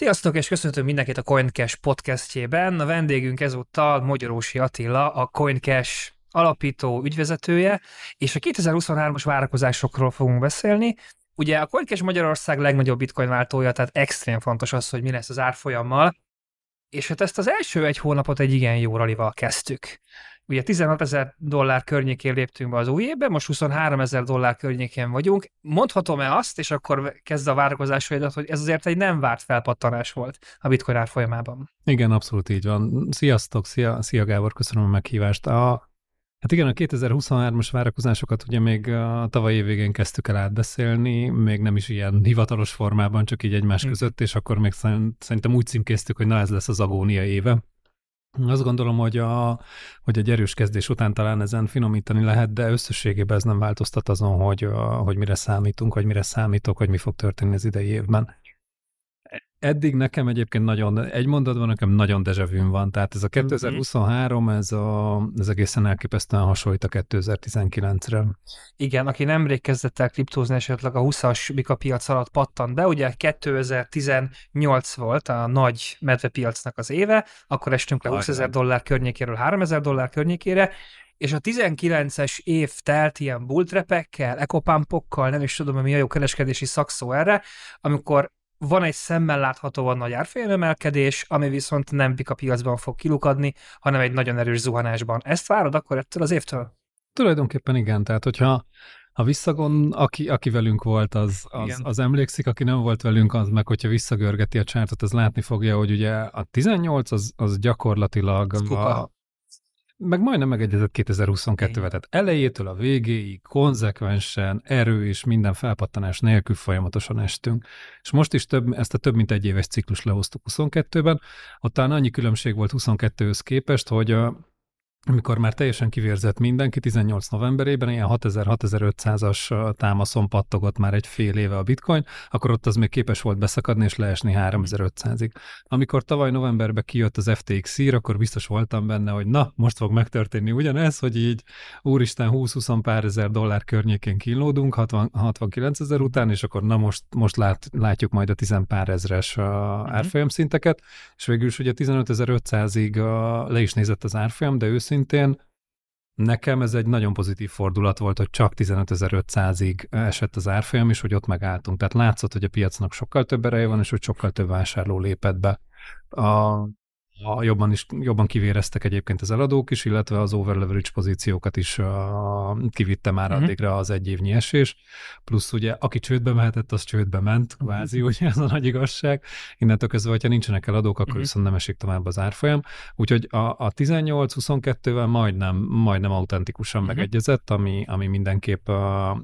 Sziasztok, és köszöntök mindenkit a CoinCash podcastjében. A vendégünk ezúttal Magyarósi Attila, a CoinCash alapító ügyvezetője, és a 2023-as várakozásokról fogunk beszélni. Ugye a CoinCash Magyarország legnagyobb bitcoin váltója, tehát extrém fontos az, hogy mi lesz az árfolyammal, és hát ezt az első egy hónapot egy igen jó ralival kezdtük. Ugye 16 ezer dollár környékén léptünk be az új évbe, most 23 ezer dollár környékén vagyunk. Mondhatom-e azt, és akkor kezd a várakozásaidat, hogy ez azért egy nem várt felpattanás volt a bitcoin árfolyamában? Igen, abszolút így van. Sziasztok, szia, szia Gábor, köszönöm a meghívást. A, Hát igen, a 2023-as várakozásokat ugye még a tavaly évvégén kezdtük el átbeszélni, még nem is ilyen hivatalos formában, csak így egymás hm. között, és akkor még szerintem úgy címkéztük, hogy na ez lesz az agónia éve. Azt gondolom, hogy, a, hogy egy erős kezdés után talán ezen finomítani lehet, de összességében ez nem változtat azon, hogy, hogy mire számítunk, vagy mire számítok, hogy mi fog történni az idei évben. Eddig nekem egyébként nagyon, egy mondatban nekem nagyon dejavűn van, tehát ez a 2023, mhm. ez, a, ez egészen elképesztően hasonlít a 2019-re. Igen, aki nemrég kezdett el kriptózni, esetleg a 20-as Bika piac alatt pattant be, ugye 2018 volt a nagy medvepiacnak az éve, akkor estünk le 20 ezer dollár környékéről 3 ezer dollár környékére, és a 19-es év telt ilyen bulltrepekkel, ekopampokkal, nem is tudom, mi a jó kereskedési szakszó erre, amikor van egy szemmel láthatóan nagy árfolyamemelkedés, ami viszont nem bika piacban fog kilukadni, hanem egy nagyon erős zuhanásban. Ezt várod akkor ettől az évtől? Tulajdonképpen igen, tehát hogyha ha visszagon, aki, aki velünk volt, az, az, az emlékszik, aki nem volt velünk, az meg, hogyha visszagörgeti a csártot, az látni fogja, hogy ugye a 18 az, az gyakorlatilag a, meg majdnem megegyezett 2022 tehát elejétől a végéig konzekvensen, erő és minden felpattanás nélkül folyamatosan estünk. És most is több, ezt a több mint egy éves ciklus lehoztuk 22-ben, ott talán annyi különbség volt 22-höz képest, hogy amikor már teljesen kivérzett mindenki, 18 novemberében ilyen 6000-6500-as támaszon pattogott már egy fél éve a bitcoin, akkor ott az még képes volt beszakadni és leesni 3500-ig. Amikor tavaly novemberben kijött az FTX szír, akkor biztos voltam benne, hogy na, most fog megtörténni ugyanez, hogy így úristen 20-20 pár ezer dollár környékén kínlódunk 60, 69 ezer után, és akkor na most, most lát, látjuk majd a 10 pár ezres uh, árfolyam szinteket, és végül is ugye 15.500-ig uh, le is nézett az árfolyam, de őszintén őszintén, nekem ez egy nagyon pozitív fordulat volt, hogy csak 15.500-ig esett az árfolyam, és hogy ott megálltunk. Tehát látszott, hogy a piacnak sokkal több ereje van, és hogy sokkal több vásárló lépett be. A, a jobban, is, jobban kivéreztek egyébként az eladók is, illetve az over leverage pozíciókat is uh, kivitte már uh-huh. addigra az egy évnyi esés. Plusz ugye, aki csődbe mehetett, az csődbe ment, mhm. kvázi, uh-huh. ugye ez a nagy igazság. Innentől kezdve, hogyha nincsenek eladók, akkor uh-huh. viszont nem esik tovább az árfolyam. Úgyhogy a, a 18-22-vel majdnem, majdnem autentikusan uh-huh. megegyezett, ami, ami mindenképp uh,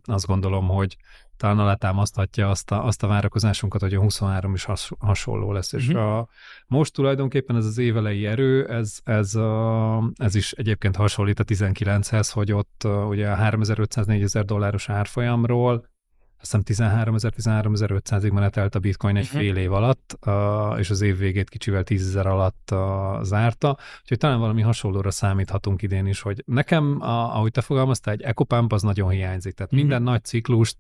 azt gondolom, hogy talán alátámaszthatja azt a, azt a várakozásunkat, hogy a 23 is has, hasonló lesz. Uh-huh. És mhm. a, most tulajdonképpen ez az évelei erő, ez, ez, a, ez is egyébként hasonlít a 19-hez, hogy ott ugye a 3500-4000 dolláros árfolyamról azt hiszem 13.000-13.500-ig menetelt a bitcoin egy uh-huh. fél év alatt, és az év végét kicsivel 10.000 alatt zárta, úgyhogy talán valami hasonlóra számíthatunk idén is, hogy nekem, ahogy te fogalmaztál, egy ecopump az nagyon hiányzik, tehát uh-huh. minden nagy ciklust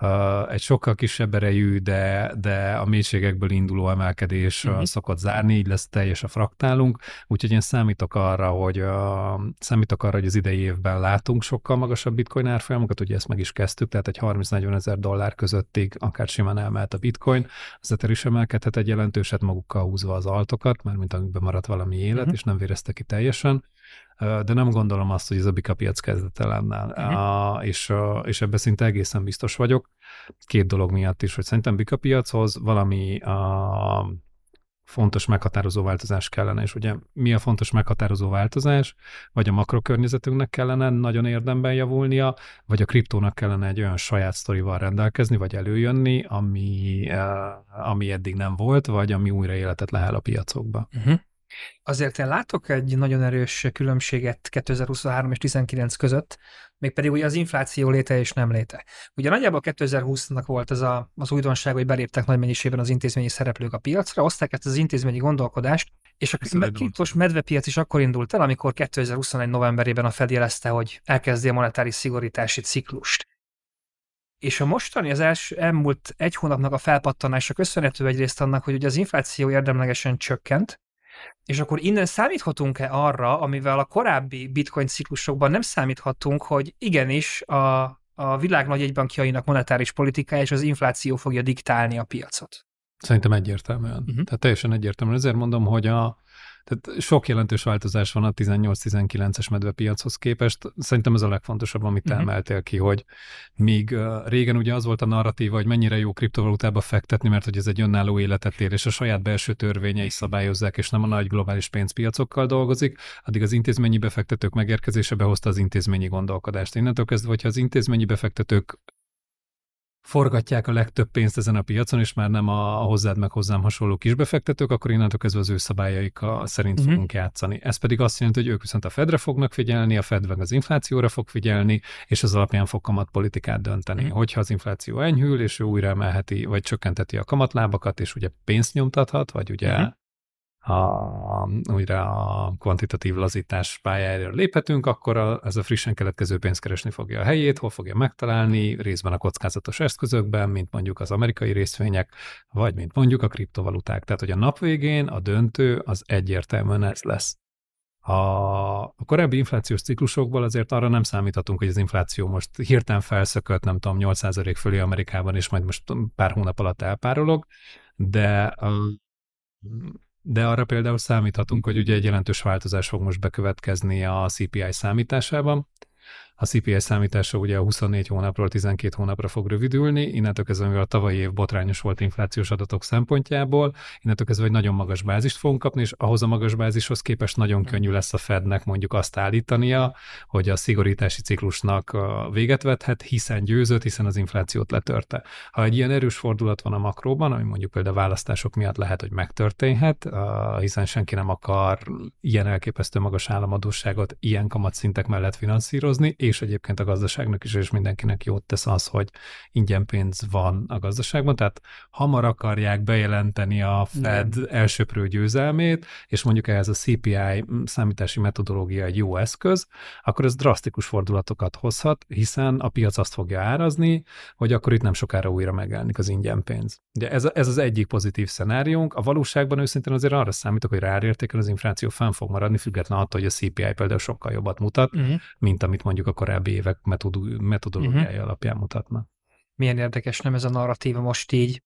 Uh, egy sokkal kisebb erejű, de, de a mélységekből induló emelkedés uh-huh. szokott zárni, így lesz teljes a fraktálunk, úgyhogy én számítok arra, hogy uh, számítok arra, hogy az idei évben látunk sokkal magasabb bitcoin árfolyamokat, ugye ezt meg is kezdtük, tehát egy 30-40 ezer dollár közöttig akár simán elmelt a bitcoin, az Ether is emelkedhet egy jelentőset magukkal húzva az altokat, mert mint amikben maradt valami élet, uh-huh. és nem vérezte ki teljesen, de nem gondolom azt, hogy ez a bika piac kezdete lenne, uh-huh. és, és ebben szinte egészen biztos vagyok. Két dolog miatt is, hogy szerintem bika piachoz valami a fontos meghatározó változás kellene, és ugye mi a fontos meghatározó változás? Vagy a makrokörnyezetünknek kellene nagyon érdemben javulnia, vagy a kriptónak kellene egy olyan saját sztorival rendelkezni, vagy előjönni, ami, ami eddig nem volt, vagy ami újra életet lehel a piacokba. Uh-huh. Azért én látok egy nagyon erős különbséget 2023 és 2019 között, mégpedig ugye az infláció léte és nem léte. Ugye nagyjából 2020-nak volt ez a, az újdonság, hogy beléptek nagy mennyiségben az intézményi szereplők a piacra, oszták ezt az intézményi gondolkodást, és a kriptos medvepiac is akkor indult el, amikor 2021 novemberében a Fed jelezte, hogy elkezdi a monetáris szigorítási ciklust. és a mostani, az első elmúlt egy hónapnak a felpattanása köszönhető egyrészt annak, hogy ugye az infláció érdemlegesen csökkent, és akkor innen számíthatunk-e arra, amivel a korábbi bitcoin ciklusokban nem számíthatunk, hogy igenis a, a világ nagy egybankjainak monetáris politikája és az infláció fogja diktálni a piacot? Szerintem egyértelműen. Uh-huh. Tehát teljesen egyértelműen. Ezért mondom, hogy a, tehát sok jelentős változás van a 18-19-es medvepiachoz képest. Szerintem ez a legfontosabb, amit uh-huh. emeltél ki, hogy míg régen ugye az volt a narratíva, hogy mennyire jó kriptovalutába fektetni, mert hogy ez egy önálló életet ér, és a saját belső törvényei szabályozzák, és nem a nagy globális pénzpiacokkal dolgozik, addig az intézményi befektetők megérkezése behozta az intézményi gondolkodást. Innentől kezdve, hogyha az intézményi befektetők forgatják a legtöbb pénzt ezen a piacon, és már nem a, hozzád meg hozzám hasonló kisbefektetők, akkor innentől kezdve az ő szabályaik szerint uh-huh. fogunk játszani. Ez pedig azt jelenti, hogy ők viszont a Fedre fognak figyelni, a Fed meg az inflációra fog figyelni, és az alapján fog kamatpolitikát dönteni. Uh-huh. Hogyha az infláció enyhül, és ő újra emelheti, vagy csökkenteti a kamatlábakat, és ugye pénzt nyomtathat, vagy ugye uh-huh a, újra a kvantitatív lazítás pályájára léphetünk, akkor a, ez a frissen keletkező pénz keresni fogja a helyét, hol fogja megtalálni, részben a kockázatos eszközökben, mint mondjuk az amerikai részvények, vagy mint mondjuk a kriptovaluták. Tehát, hogy a nap végén a döntő az egyértelműen ez lesz. A, korábbi inflációs ciklusokból azért arra nem számíthatunk, hogy az infláció most hirtelen felszökött, nem tudom, 8% fölé Amerikában, és majd most pár hónap alatt elpárolog, de de arra például számíthatunk, hogy ugye egy jelentős változás fog most bekövetkezni a CPI számításában, a CPI számítása ugye a 24 hónapról 12 hónapra fog rövidülni, innentől kezdve, mivel a tavalyi év botrányos volt inflációs adatok szempontjából, innentől kezdve egy nagyon magas bázist fogunk kapni, és ahhoz a magas bázishoz képest nagyon könnyű lesz a Fednek mondjuk azt állítania, hogy a szigorítási ciklusnak véget vethet, hiszen győzött, hiszen az inflációt letörte. Ha egy ilyen erős fordulat van a makróban, ami mondjuk például a választások miatt lehet, hogy megtörténhet, hiszen senki nem akar ilyen elképesztő magas államadóságot ilyen kamatszintek mellett finanszírozni, és egyébként a gazdaságnak is, és mindenkinek jót tesz az, hogy ingyen pénz van a gazdaságban, tehát hamar akarják bejelenteni a Fed Nem. elsőprő győzelmét, és mondjuk ehhez a CPI számítási metodológia egy jó eszköz, akkor ez drasztikus fordulatokat hozhat, hiszen a piac azt fogja árazni, hogy akkor itt nem sokára újra megjelenik az ingyen pénz. Ugye ez, ez az egyik pozitív szenáriónk. A valóságban őszintén azért arra számítok, hogy ráértéken az infláció fenn fog maradni, független attól, hogy a CPI például sokkal jobbat mutat, uh-huh. mint amit mondjuk a korábbi évek metodológiája uh-huh. alapján mutatna. Milyen érdekes, nem ez a narratíva most így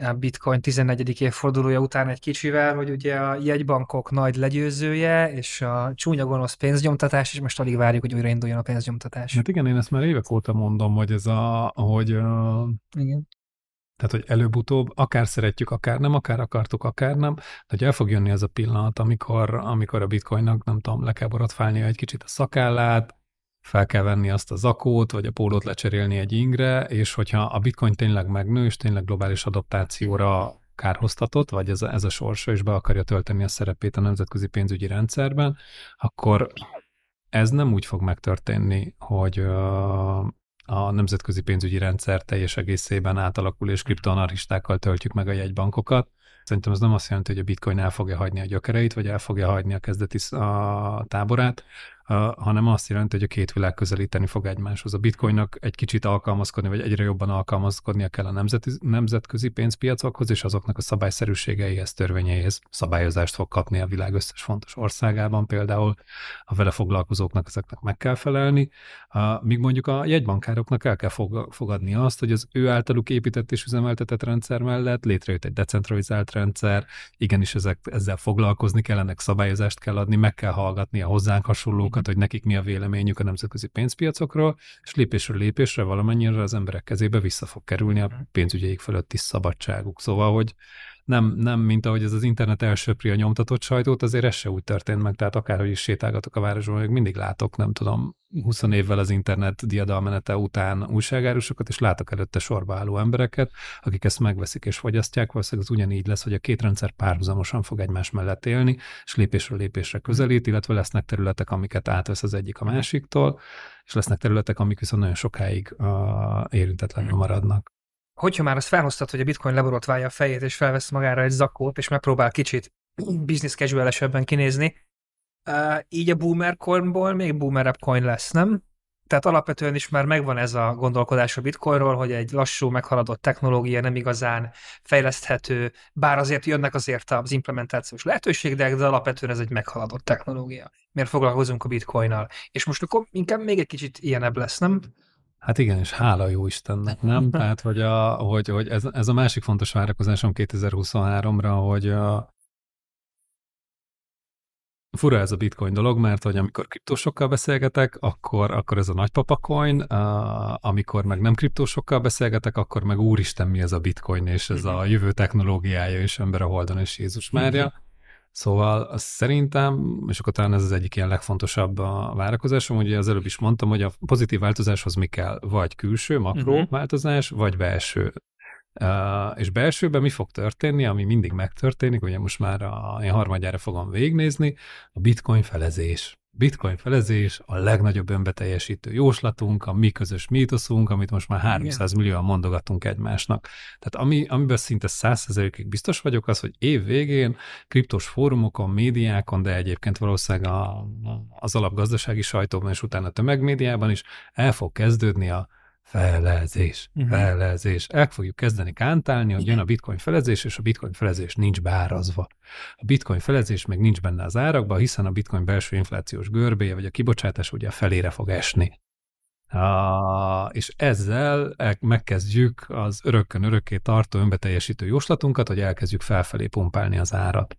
a Bitcoin 14. évfordulója után egy kicsivel, hogy ugye a jegybankok nagy legyőzője, és a csúnya gonosz pénznyomtatás, és most alig várjuk, hogy újrainduljon a pénznyomtatás. Hát igen, én ezt már évek óta mondom, hogy ez a, hogy igen. Tehát, hogy előbb-utóbb akár szeretjük, akár nem, akár akartuk, akár nem, de hogy el fog jönni az a pillanat, amikor, amikor a bitcoinnak, nem tudom, le kell borotválnia egy kicsit a szakállát, fel kell venni azt a zakót, vagy a pólót lecserélni egy ingre, és hogyha a bitcoin tényleg megnő, és tényleg globális adaptációra kárhoztatott, vagy ez a, ez a sorsa, és be akarja tölteni a szerepét a nemzetközi pénzügyi rendszerben, akkor ez nem úgy fog megtörténni, hogy a nemzetközi pénzügyi rendszer teljes egészében átalakul, és kriptoanarchistákkal töltjük meg a jegybankokat. Szerintem ez nem azt jelenti, hogy a bitcoin el fogja hagyni a gyökereit, vagy el fogja hagyni a kezdeti a táborát, hanem azt jelenti, hogy a két világ közelíteni fog egymáshoz. A bitcoinnak egy kicsit alkalmazkodni, vagy egyre jobban alkalmazkodnia kell a nemzeti, nemzetközi pénzpiacokhoz, és azoknak a szabályszerűségeihez, törvényeihez szabályozást fog kapni a világ összes fontos országában, például a vele foglalkozóknak ezeknek meg kell felelni, míg mondjuk a jegybankároknak el kell fogadni azt, hogy az ő általuk épített és üzemeltetett rendszer mellett létrejött egy decentralizált rendszer, igenis ezek, ezzel foglalkozni kell, ennek szabályozást kell adni, meg kell hallgatni a hozzánk hasonlókat, hogy nekik mi a véleményük a nemzetközi pénzpiacokról, és lépésről lépésre valamennyire az emberek kezébe vissza fog kerülni a pénzügyeik fölötti szabadságuk. Szóval, hogy nem, nem mint ahogy ez az internet elsöpri a nyomtatott sajtót, azért ez se úgy történt meg, tehát akárhogy is sétálgatok a városban, még mindig látok, nem tudom, 20 évvel az internet diadalmenete után újságárusokat, és látok előtte sorba álló embereket, akik ezt megveszik és fogyasztják, valószínűleg az ugyanígy lesz, hogy a két rendszer párhuzamosan fog egymás mellett élni, és lépésről lépésre közelít, illetve lesznek területek, amiket átvesz az egyik a másiktól, és lesznek területek, amik viszont nagyon sokáig uh, érintetlenül maradnak hogyha már azt felhoztad, hogy a bitcoin leborotválja a fejét, és felvesz magára egy zakót, és megpróbál kicsit business casual kinézni, így a boomer coinból még boomerebb coin lesz, nem? Tehát alapvetően is már megvan ez a gondolkodás a bitcoinról, hogy egy lassú, meghaladott technológia nem igazán fejleszthető, bár azért jönnek azért az implementációs lehetőségek, de alapvetően ez egy meghaladott technológia. Miért foglalkozunk a bitcoinnal? És most akkor inkább még egy kicsit ilyenebb lesz, nem? Hát igen, és hála jó Istennek, nem? Tehát, hogy, a, hogy, hogy ez, ez a másik fontos várakozásom 2023-ra, hogy a, Fura ez a bitcoin dolog, mert hogy amikor kriptósokkal beszélgetek, akkor, akkor ez a nagypapa coin, uh, amikor meg nem kriptósokkal beszélgetek, akkor meg úristen mi ez a bitcoin, és ez a jövő technológiája, és ember a holdon, és Jézus Mária. Szóval szerintem, és akkor talán ez az egyik ilyen legfontosabb a várakozásom, ugye az előbb is mondtam, hogy a pozitív változáshoz mi kell? Vagy külső, makró uh-huh. változás, vagy belső Uh, és belsőben mi fog történni, ami mindig megtörténik, ugye most már a, én harmadjára fogom végignézni, a bitcoin felezés. Bitcoin felezés a legnagyobb önbeteljesítő jóslatunk, a mi közös mítoszunk, amit most már 300 millióan mondogatunk egymásnak. Tehát ami, amiben szinte 100%-ig biztos vagyok, az, hogy év végén kriptos fórumokon, médiákon, de egyébként valószínűleg a, az alapgazdasági sajtóban és utána a tömegmédiában is el fog kezdődni a felezés, uh-huh. felezés. El fogjuk kezdeni kántálni, hogy jön a bitcoin felezés, és a bitcoin felezés nincs beárazva. A bitcoin felezés még nincs benne az árakban, hiszen a bitcoin belső inflációs görbéje, vagy a kibocsátás ugye a felére fog esni. Uh, és ezzel megkezdjük az örökkön örökké tartó önbeteljesítő jóslatunkat, hogy elkezdjük felfelé pumpálni az árat.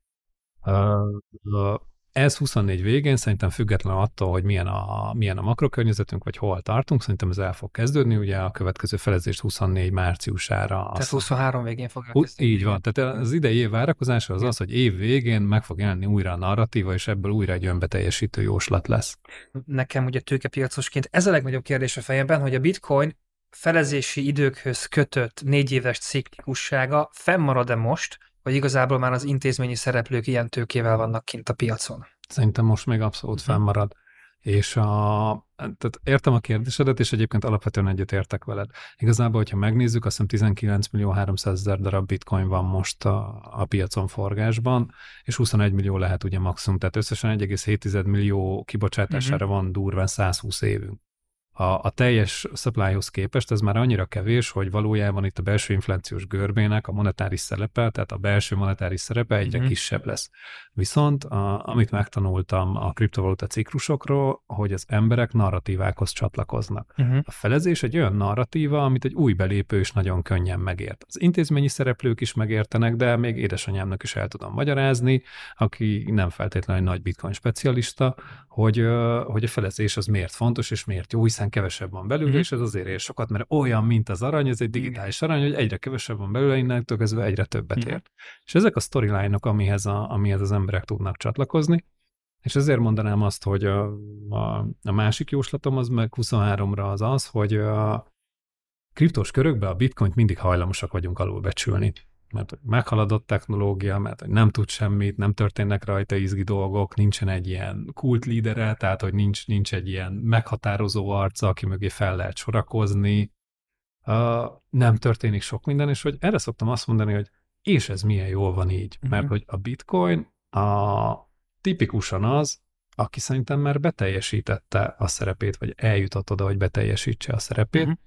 Uh, ez 24 végén szerintem független attól, hogy milyen a, milyen a makrokörnyezetünk, vagy hol tartunk, szerintem ez el fog kezdődni, ugye a következő felezést 24 márciusára. Tehát azt, 23 végén fog kezdődni. Így van, tehát az idei év várakozása az az, hogy év végén meg fog jelenni újra a narratíva, és ebből újra egy önbeteljesítő jóslat lesz. Nekem ugye tőkepiacosként ez a legnagyobb kérdés a fejemben, hogy a bitcoin felezési időkhöz kötött négy éves ciklikussága fennmarad-e most, vagy igazából már az intézményi szereplők ilyen tőkével vannak kint a piacon? Szerintem most még abszolút uh-huh. fennmarad. És a, tehát értem a kérdésedet, és egyébként alapvetően egyet értek veled. Igazából, hogyha megnézzük, azt hiszem 19 millió 300 ezer darab bitcoin van most a, a piacon forgásban, és 21 millió lehet ugye maximum, tehát összesen 1,7 millió kibocsátására uh-huh. van durván 120 évünk a, a teljes supplyhoz képest ez már annyira kevés, hogy valójában itt a belső inflációs görbének a monetáris szerepe, tehát a belső monetáris szerepe egyre mm-hmm. kisebb lesz. Viszont a, amit megtanultam a kriptovaluta ciklusokról, hogy az emberek narratívákhoz csatlakoznak. Mm-hmm. A felezés egy olyan narratíva, amit egy új belépő is nagyon könnyen megért. Az intézményi szereplők is megértenek, de még édesanyámnak is el tudom magyarázni, aki nem feltétlenül egy nagy bitcoin specialista, hogy, hogy a felezés az miért fontos és miért jó, hiszen kevesebb van belőle, mm-hmm. és ez azért ér sokat, mert olyan, mint az arany, ez egy digitális arany, hogy egyre kevesebb van belőle, innentől kezdve egyre többet mm-hmm. ér. És ezek a storyline-ok, amihez, a, amihez az emberek tudnak csatlakozni, és ezért mondanám azt, hogy a, a, a másik jóslatom az meg 23-ra az az, hogy a kriptos körökben a bitcoint mindig hajlamosak vagyunk alulbecsülni mert hogy meghaladott technológia, mert hogy nem tud semmit, nem történnek rajta izgi dolgok, nincsen egy ilyen kult lídere, tehát hogy nincs, nincs egy ilyen meghatározó arca, aki mögé fel lehet sorakozni, uh, nem történik sok minden, és hogy erre szoktam azt mondani, hogy és ez milyen jól van így, uh-huh. mert hogy a bitcoin a tipikusan az, aki szerintem már beteljesítette a szerepét, vagy eljutott oda, hogy beteljesítse a szerepét, uh-huh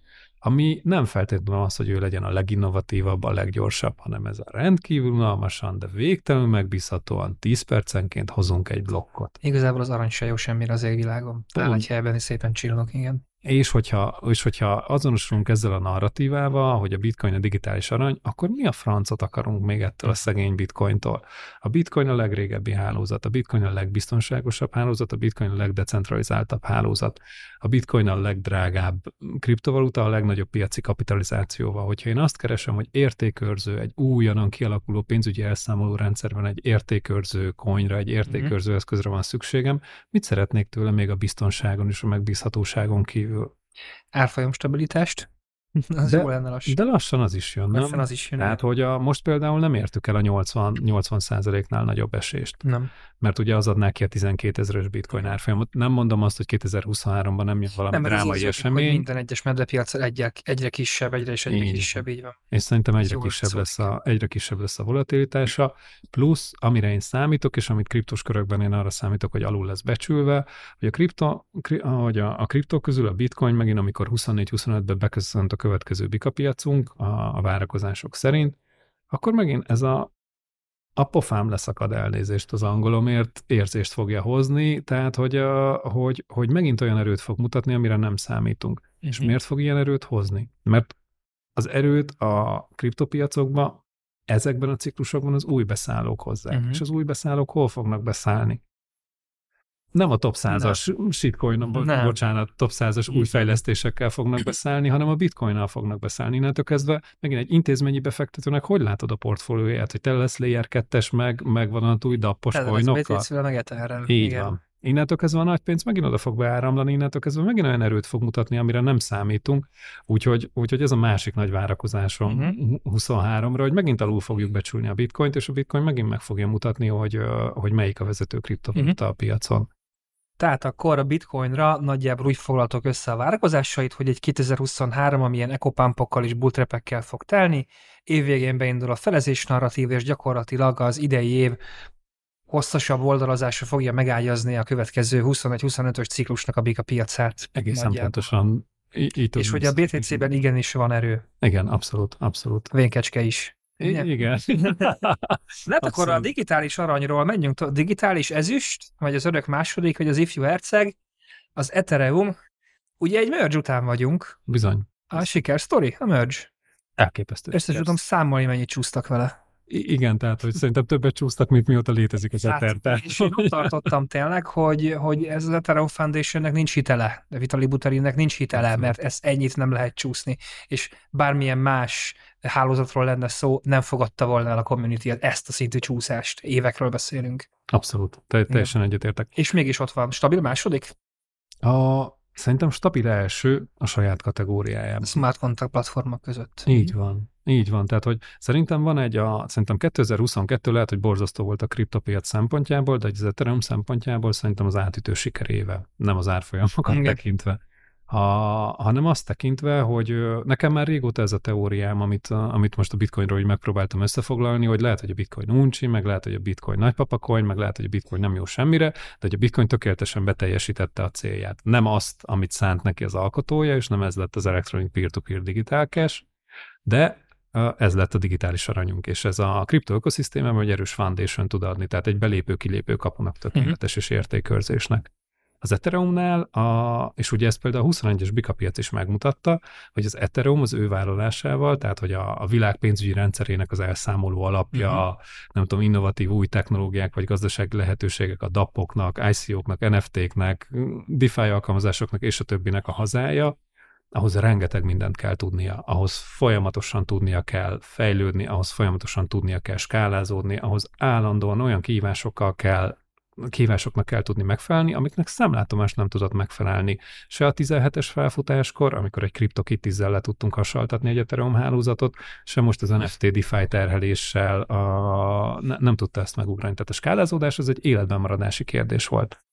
ami nem feltétlenül az, hogy ő legyen a leginnovatívabb, a leggyorsabb, hanem ez a rendkívül unalmasan, de végtelenül megbízhatóan 10 percenként hozunk egy blokkot. Igazából az arany se jó semmire az égvilágon. Talán egy helyben is szépen csillog, igen. És hogyha, és hogyha azonosulunk ezzel a narratívával, hogy a bitcoin a digitális arany, akkor mi a francot akarunk még ettől a szegény bitcointól? A bitcoin a legrégebbi hálózat, a bitcoin a legbiztonságosabb hálózat, a bitcoin a legdecentralizáltabb hálózat, a bitcoin a legdrágább kriptovaluta, a legnagyobb piaci kapitalizációval. Hogyha én azt keresem, hogy értékörző, egy újonnan kialakuló pénzügyi elszámoló rendszerben egy értékörző coinra, egy mhm. eszközre van szükségem, mit szeretnék tőle még a biztonságon és a megbízhatóságon kívül? Árfolyam stabilitást, Az de, jó lenne lassan. De lassan az is jön, Lassan nem? az is jön. Tehát, hogy a, most például nem értük el a 80, 80 nál nagyobb esést. Nem. Mert ugye az adná ki a 12 ezeres bitcoin árfolyamot. Nem mondom azt, hogy 2023-ban nem jön valami Nem, az drámai érződik, esemény. Hogy minden egyes medvepiac egyre, egyre kisebb, egyre és egyre Így. kisebb, így van. és szerintem egyre Jól kisebb, szólik. lesz a, egyre kisebb lesz a volatilitása, plusz amire én számítok, és amit kriptos körökben én arra számítok, hogy alul lesz becsülve, hogy a kripto, kri, hogy a, a kripto közül a bitcoin megint, amikor 24-25-ben beköszönt a következő bikapiacunk a, a várakozások szerint, akkor megint ez a a pofám leszakad elnézést az angolomért, érzést fogja hozni, tehát hogy, a, hogy, hogy megint olyan erőt fog mutatni, amire nem számítunk. És Mhm. miért fog ilyen erőt hozni? Mert az erőt a kriptopiacokban ezekben a ciklusokban az új beszállók hozzák. Uh-huh. És az új beszállók hol fognak beszállni? Nem a top 100-as shitcoin, bo- Nem. bocsánat, top 100-as új fejlesztésekkel fognak beszállni, hanem a bitcoinnal fognak beszállni. Innentől kezdve megint egy intézményi befektetőnek hogy látod a portfólióját, hogy te lesz layer 2-es, meg, meg van a új dappos coinokkal? Így Igen. van. Innentől kezdve a nagy pénz megint oda fog beáramlani, innentől kezdve megint olyan erőt fog mutatni, amire nem számítunk. Úgyhogy, úgyhogy ez a másik nagy várakozásom Mhm. uh-huh. 23-ra, hogy megint alul fogjuk becsülni a bitcoint, és a bitcoin megint meg fogja mutatni, hogy, hogy melyik a vezető kriptovaluta Mhm. uh-huh. a piacon. Tehát akkor a bitcoinra nagyjából úgy foglaltok össze a várakozásait, hogy egy 2023, amilyen ekopampokkal és bulltrapekkel fog telni, évvégén beindul a felezés narratív, és gyakorlatilag az idei év hosszasabb oldalazása fogja megágyazni a következő 21-25-ös ciklusnak a bika piacát. Egészen Nagyjából. pontosan. Így És hogy a BTC-ben igenis van erő. Igen, abszolút, abszolút. Vénkecske is. Igen. igen. Lehet akkor a digitális aranyról menjünk, to- digitális ezüst, vagy az örök második, vagy az ifjú herceg, az Ethereum. Ugye egy merge után vagyunk. Bizony. A siker sztori, a merge. Elképesztő. Össze siker. tudom számolni, mennyit csúsztak vele. Igen, tehát, hogy szerintem többet csúsztak, mint mióta létezik az Ether. Tehát, és én ott tartottam tényleg, hogy, hogy ez az Ethereum Foundationnek nincs hitele, de Vitali Buterinnek nincs hitele, mert ez ennyit nem lehet csúszni, és bármilyen más hálózatról lenne szó, nem fogadta volna el a community ezt a szintű csúszást. Évekről beszélünk. Abszolút. Te, teljesen egyetértek. És mégis ott van. Stabil második? A, szerintem stabil első a saját kategóriájában. A smart contract platformok között. Így van. Így van. Tehát, hogy szerintem van egy, a, szerintem 2022 lehet, hogy borzasztó volt a kriptopiac szempontjából, de az Ethereum szempontjából szerintem az átütő sikerével, nem az árfolyamokat Igen. tekintve. Ha, hanem azt tekintve, hogy nekem már régóta ez a teóriám, amit, amit most a bitcoinról így megpróbáltam összefoglalni, hogy lehet, hogy a bitcoin uncsi, meg lehet, hogy a bitcoin nagypapa coin, meg lehet, hogy a bitcoin nem jó semmire, de hogy a bitcoin tökéletesen beteljesítette a célját. Nem azt, amit szánt neki az alkotója, és nem ez lett az Electronic Peer-to-Peer Digital Cash, de ez lett a digitális aranyunk, és ez a kripto ökoszisztémában egy erős foundation tud adni, tehát egy belépő-kilépő kapunak tökéletes és értékkörzésnek. Az Ethereumnál, a, és ugye ezt például a 21-es bikapiac is megmutatta, hogy az Ethereum az ő vállalásával, tehát hogy a, a világ pénzügyi rendszerének az elszámoló alapja, uh-huh. nem tudom, innovatív új technológiák, vagy gazdasági lehetőségek a DAP-oknak, ICO-knak, NFT-knek, DeFi alkalmazásoknak és a többinek a hazája, ahhoz rengeteg mindent kell tudnia, ahhoz folyamatosan tudnia kell fejlődni, ahhoz folyamatosan tudnia kell skálázódni, ahhoz állandóan olyan kihívásokkal kell kihívásoknak kell tudni megfelelni, amiknek szemlátomás nem tudott megfelelni. Se a 17-es felfutáskor, amikor egy CryptoKitties-zel le tudtunk hasonltatni egy Ethereum hálózatot, se most az NFT DeFi terheléssel a, ne, nem tudta ezt megugrani. Tehát a skálázódás az egy életben maradási kérdés volt.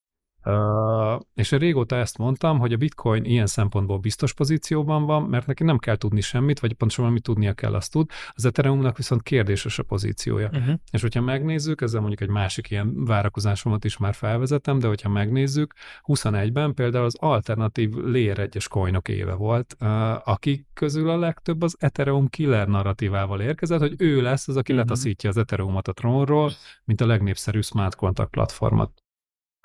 Uh, és én régóta ezt mondtam, hogy a bitcoin ilyen szempontból biztos pozícióban van, mert neki nem kell tudni semmit, vagy pontosabban amit tudnia kell, azt tud. Az Ethereumnak viszont kérdéses a pozíciója. Uh-huh. És hogyha megnézzük, ezzel mondjuk egy másik ilyen várakozásomat is már felvezetem, de hogyha megnézzük, 21-ben például az alternatív Layer 1-es coinok éve volt, uh, akik közül a legtöbb az Ethereum killer narratívával érkezett, hogy ő lesz az, aki Mhm. letaszítja az Ethereumot a trónról, mint a legnépszerűbb smart contract platformot.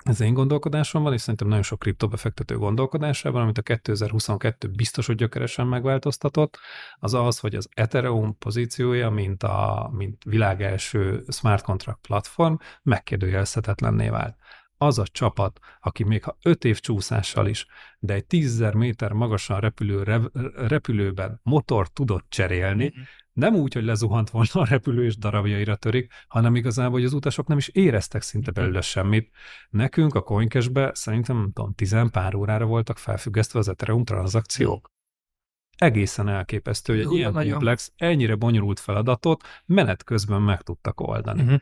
Ez én gondolkodásom van, és szerintem nagyon sok kriptobefektető gondolkodásában, amit a 2022 biztos, hogy gyökeresen megváltoztatott, az az, hogy az Ethereum pozíciója, mint a mint világ első smart contract platform, megkérdőjelezhetetlenné vált. Az a csapat, aki még ha 5 év csúszással is, de egy 10.000 méter magasan repülő repülőben motort tudott cserélni, Mhm. Nem úgy, hogy lezuhant volna a repülő és darabjaira törik, hanem igazából, hogy az utasok nem is éreztek szinte belőle semmit. Nekünk a Coincashbe szerintem, nem tudom, tizen pár órára voltak felfüggesztve az Ethereum tranzakciók. egészen elképesztő, hogy egy ilyen nagyon. komplex, ennyire bonyolult feladatot menet közben meg tudtak oldani. Uh-huh.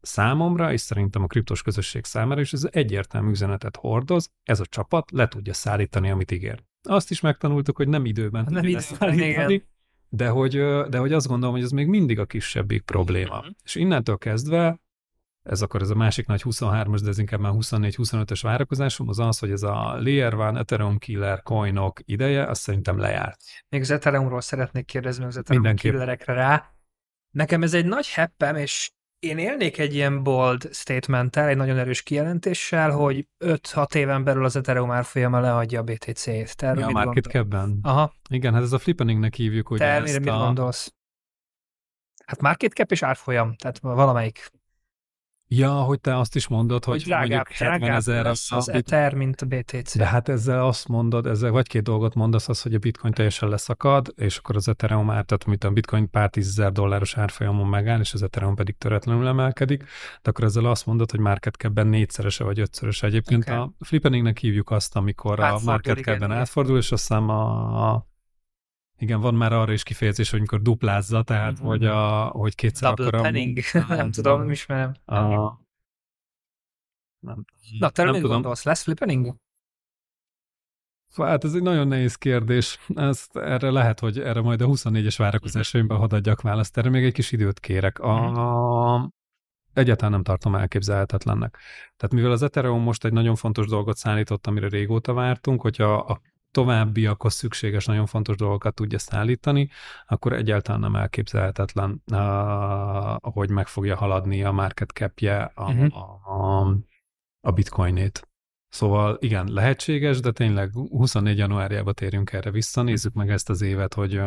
Számomra, és szerintem a kriptos közösség számára is ez egyértelmű üzenetet hordoz, ez a csapat le tudja szállítani, amit ígér. Azt is megtanultuk, hogy nem időben nem időben, szállítani, de hogy, de hogy azt gondolom, hogy ez még mindig a kisebbik probléma. Uh-huh. És innentől kezdve ez akkor ez a másik nagy 23-as, de ez inkább már 24-25-ös várakozásom, az az, hogy ez a Layer One, Ethereum Killer coinok ideje, azt szerintem lejárt. Még az Ethereumról szeretnék kérdezni, az Ethereum Mindenképp. Killerekre rá. Nekem ez egy nagy heppem, és én élnék egy ilyen bold statementtel, egy nagyon erős kijelentéssel, hogy 5-6 éven belül az Ethereum árfolyama leadja a BTC-t. Te ja, a market cap Aha. Igen, hát ez a flippeningnek hívjuk, hogy Te ezt mit a... gondolsz? Hát market cap és árfolyam, tehát valamelyik. Ja, hogy te azt is mondod, hogy, hogy drágább, mondjuk 70 ezer az, az Ether, mint a BTC. De hát ezzel azt mondod, ezzel vagy két dolgot mondasz, az, hogy a bitcoin teljesen leszakad, és akkor az Ethereum ár, tehát amit a bitcoin pár tízezer dolláros árfolyamon megáll, és az Ethereum pedig töretlenül emelkedik, de akkor ezzel azt mondod, hogy market cap négyszerese vagy ötszöröse. Egyébként okay. a flippeningnek hívjuk azt, amikor Átfordul, a market cap átfordul, és azt hiszem a, a igen, van már arra is kifejezés, hogy amikor duplázza, tehát mm-hmm. hogy, a, hogy kétszer Double akkor penning. A, nem tudom, nem ismerem. A, nem, Na, te nem mit tudom. gondolsz, lesz flippening? Hát ez egy nagyon nehéz kérdés. Ezt, erre lehet, hogy erre majd a 24-es várakozásaimban hadd adjak választ. Erre még egy kis időt kérek. A, mhm. egyáltalán nem tartom elképzelhetetlennek. Tehát mivel az Ethereum most egy nagyon fontos dolgot szállított, amire régóta vártunk, hogyha a továbbiakhoz szükséges, nagyon fontos dolgokat tudja szállítani, akkor egyáltalán nem elképzelhetetlen, hogy meg fogja haladni a market capje a, uh-huh. a, a bitcoinét. Szóval igen, lehetséges, de tényleg 24 januárjába térjünk erre vissza, nézzük meg ezt az évet, hogy,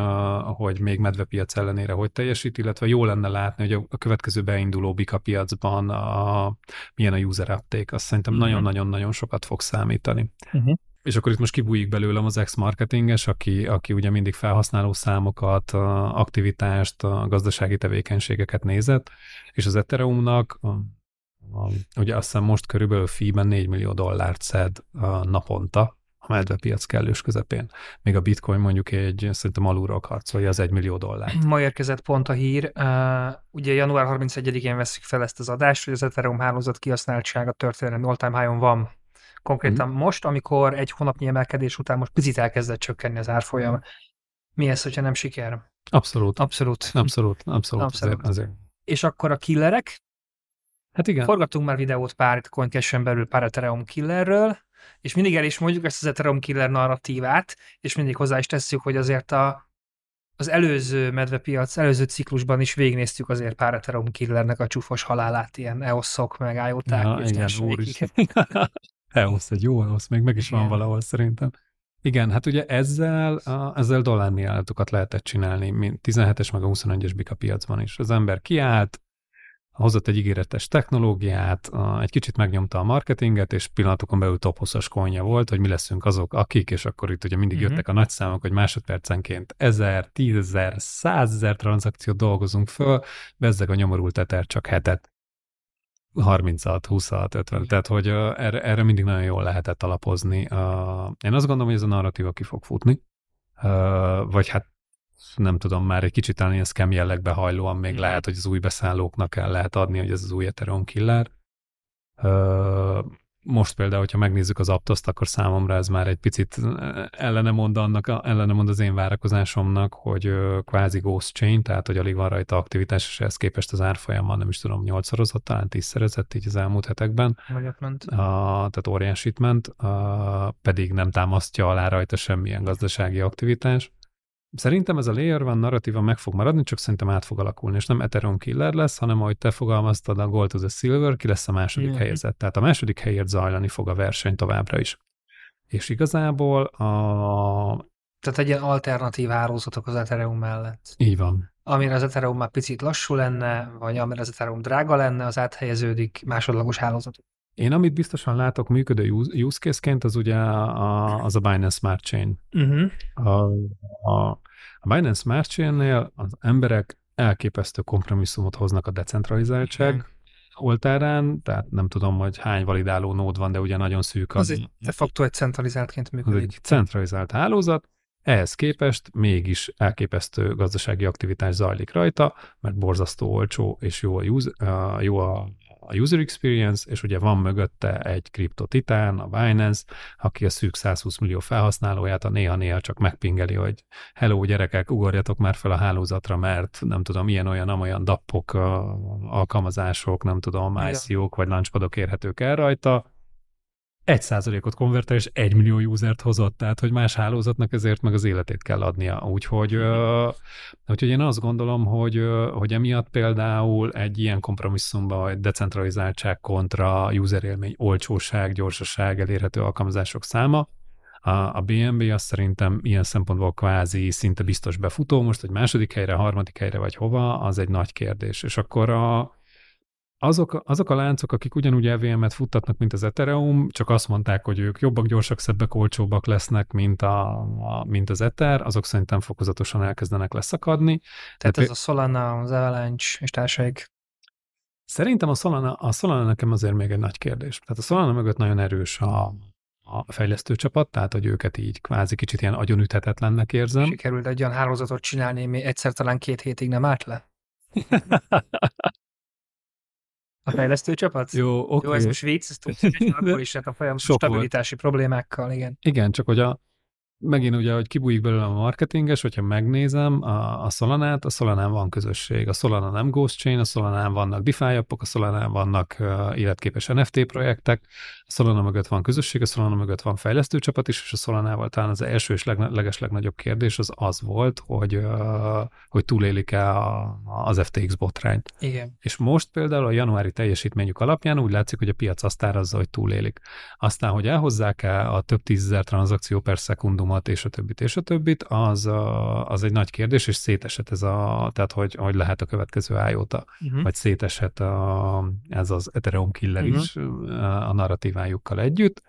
hogy még medvepiac ellenére hogy teljesít, illetve jó lenne látni, hogy a következő beinduló bika piacban a, milyen a user uptake, azt szerintem uh-huh. nagyon-nagyon-nagyon sokat fog számítani. Uh-huh. És akkor itt most kibújik belőlem az ex-marketinges, aki, aki ugye mindig felhasználó számokat, aktivitást, gazdasági tevékenységeket nézett, és az Ethereumnak ugye azt hiszem most körülbelül fee-ben 4 millió dollárt szed naponta, a medvepiac kellős közepén. Még a bitcoin mondjuk egy, szerintem alulról harcolja az 1 millió dollár. Ma érkezett pont a hír. Ugye január 31-én veszik fel ezt az adást, hogy az Ethereum hálózat kihasználtsága történelmi all-time high-on van Konkrétan mm. most, amikor egy hónapnyi emelkedés után most picit elkezdett csökkenni az árfolyam. Mi ez, hogyha nem siker? Abszolút. Abszolút. Abszolút. Abszolút. Abszolút. Azért, azért. És akkor a killerek? Hát igen. Forgattunk már videót pár coincash belül pár Ethereum killerről, és mindig el is mondjuk ezt az Ethereum killer narratívát, és mindig hozzá is tesszük, hogy azért a, az előző medvepiac, előző ciklusban is végignéztük azért pár Ethereum killernek a csúfos halálát, ilyen EOS-ok, meg IOTA-k, ja, és igen, EOS egy jó EOS, még meg is van valahol szerintem. Igen, hát ugye ezzel, ezzel dollármiálatokat lehetett csinálni, mint 17-es meg a 21-es bika piacban is. Az ember kiállt, hozott egy ígéretes technológiát, egy kicsit megnyomta a marketinget, és pillanatokon belül top 20-as konja volt, hogy mi leszünk azok, akik, és akkor itt ugye mindig uh-huh. jöttek a nagy számok, hogy másodpercenként ezer, tízezer, százezer tranzakciót dolgozunk föl, bezzeg a nyomorult eter csak hetet. 36, 26, 50, tehát hogy erre, erre mindig nagyon jól lehetett alapozni. Én azt gondolom, hogy ez a narratíva ki fog futni, vagy hát nem tudom, már egy kicsit talán ilyen scam jellegbe hajlóan még lehet, hogy az új beszállóknak el lehet adni, hogy ez az új Ethereum killer. Most például, hogyha megnézzük az Aptoszt, akkor számomra ez már egy picit ellene mond, annak, ellene mond az én várakozásomnak, hogy kvázi ghost chain, tehát hogy alig van rajta aktivitás, és ehhez képest az árfolyamban nem is tudom, nyolcszorozott, talán tízszerezett így az elmúlt hetekben. ment. A, tehát óriásit ment, a, pedig nem támasztja alá rajta semmilyen gazdasági aktivitás. Szerintem ez a layer van narratíva meg fog maradni, csak szerintem át fog alakulni, és nem Ethereum killer lesz, hanem ahogy te fogalmaztad, a Gold to the Silver, ki lesz a második mm-hmm. helyezett. Tehát a második helyért zajlani fog a verseny továbbra is. És igazából a... Tehát egy ilyen alternatív hálózatok az Ethereum mellett. Így van. Amire az Ethereum már picit lassú lenne, vagy amire az Ethereum drága lenne, az áthelyeződik másodlagos hálózatok. Én amit biztosan látok működő use case-ként, az ugye a, az a Binance Smart Chain. Uh-huh. A, a, a Binance Smart Chain-nél az emberek elképesztő kompromisszumot hoznak a decentralizáltság uh-huh. oltárán, tehát nem tudom, hogy hány validáló nód van, de ugye nagyon szűk az. Az egy de facto egy centralizáltként működik. Egy centralizált hálózat, Ehhez képest mégis elképesztő gazdasági aktivitás zajlik rajta, mert borzasztó olcsó és jó a, user, jó a a user experience, és ugye van mögötte egy kriptotitán, a Binance, aki a szűk 120 millió felhasználóját a néha-néha csak megpingeli, hogy hello gyerekek, ugorjatok már fel a hálózatra, mert nem tudom, ilyen-olyan, amolyan dappok, alkalmazások, nem tudom, ICO-k vagy launchpadok érhetők el rajta, egy százalékot konvertál, és egy millió usert hozott, tehát hogy más hálózatnak ezért meg az életét kell adnia. Úgyhogy, uh, úgyhogy én azt gondolom, hogy, uh, hogy emiatt például egy ilyen kompromisszumban, hogy decentralizáltság kontra user élmény, olcsóság, gyorsaság, elérhető alkalmazások száma, a, a BNB azt szerintem ilyen szempontból kvázi szinte biztos befutó, most egy második helyre, harmadik helyre vagy hova, az egy nagy kérdés. És akkor a, azok, azok a láncok, akik ugyanúgy EVM-et futtatnak, mint az Ethereum, csak azt mondták, hogy ők jobbak, gyorsak, szebbek, olcsóbbak lesznek, mint, a, a, mint az Ether, azok szerintem fokozatosan elkezdenek leszakadni. Tehát ez a Solana, az Avalanche és társaik. Szerintem a Solana, a Solana nekem azért még egy nagy kérdés. Tehát a Solana mögött nagyon erős a, a fejlesztő csapat, tehát hogy őket így kvázi kicsit ilyen agyonüthetetlennek érzem. Sikerült egy olyan hálózatot csinálni, ami egyszer talán két hétig nem állt le? A fejlesztő csapat? Jó, oké. Okay. Jó, ez most vicc, ez tudjuk, akkor is hát a folyam stabilitási volt. problémákkal, igen. Igen, csak hogy a, megint ugye, hogy kibújik belőle a marketinges, hogyha megnézem a, a Solanát, a Solanán van közösség, a Solana nem Ghost Chain, a Solanán vannak DeFi appok, a Solanán vannak uh, életképes NFT projektek, a Solana mögött van közösség, a Solana mögött van fejlesztő csapat is, és a Solanával talán az első és leg, leges legnagyobb kérdés az az volt, hogy, uh, hogy túlélik-e a, az FTX botrányt. Igen. És most például a januári teljesítményük alapján úgy látszik, hogy a piac azt árazza, hogy túlélik. Aztán, hogy elhozzák-e a több tízezer tranzakció per szekundumot, számomat, és a többit, és a többit, az, az egy nagy kérdés, és szétesett ez a, tehát hogy, hogy lehet a következő IOTA, uh-huh. vagy szétesett a, ez az Ethereum killer uh-huh. is a narratívájukkal együtt,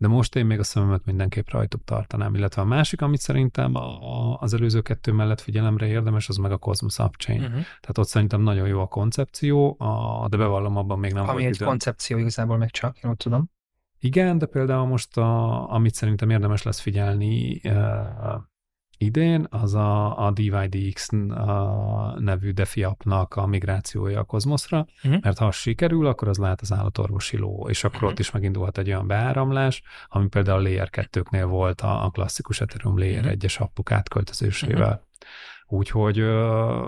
de most én még a szememet mindenképp rajtuk tartanám, illetve a másik, amit szerintem a, a, az előző kettő mellett figyelemre érdemes, az meg a Cosmos Upchain. Uh-huh. Tehát ott szerintem nagyon jó a koncepció, a, de bevallom abban még nem Ami egy időm. koncepció igazából meg csak, ott tudom. Igen, de például most, a, amit szerintem érdemes lesz figyelni uh, idén, az a, a DYDX a nevű DeFi appnak a migrációja a Kozmoszra, uh-huh. mert ha az sikerül, akkor az lehet az állatorvosi ló, és akkor uh-huh. ott is megindulhat egy olyan beáramlás, ami például a Layer 2-knél volt a, a klasszikus Ethereum Layer uh-huh. 1-es appok átköltözésével. Uh-huh. Úgyhogy,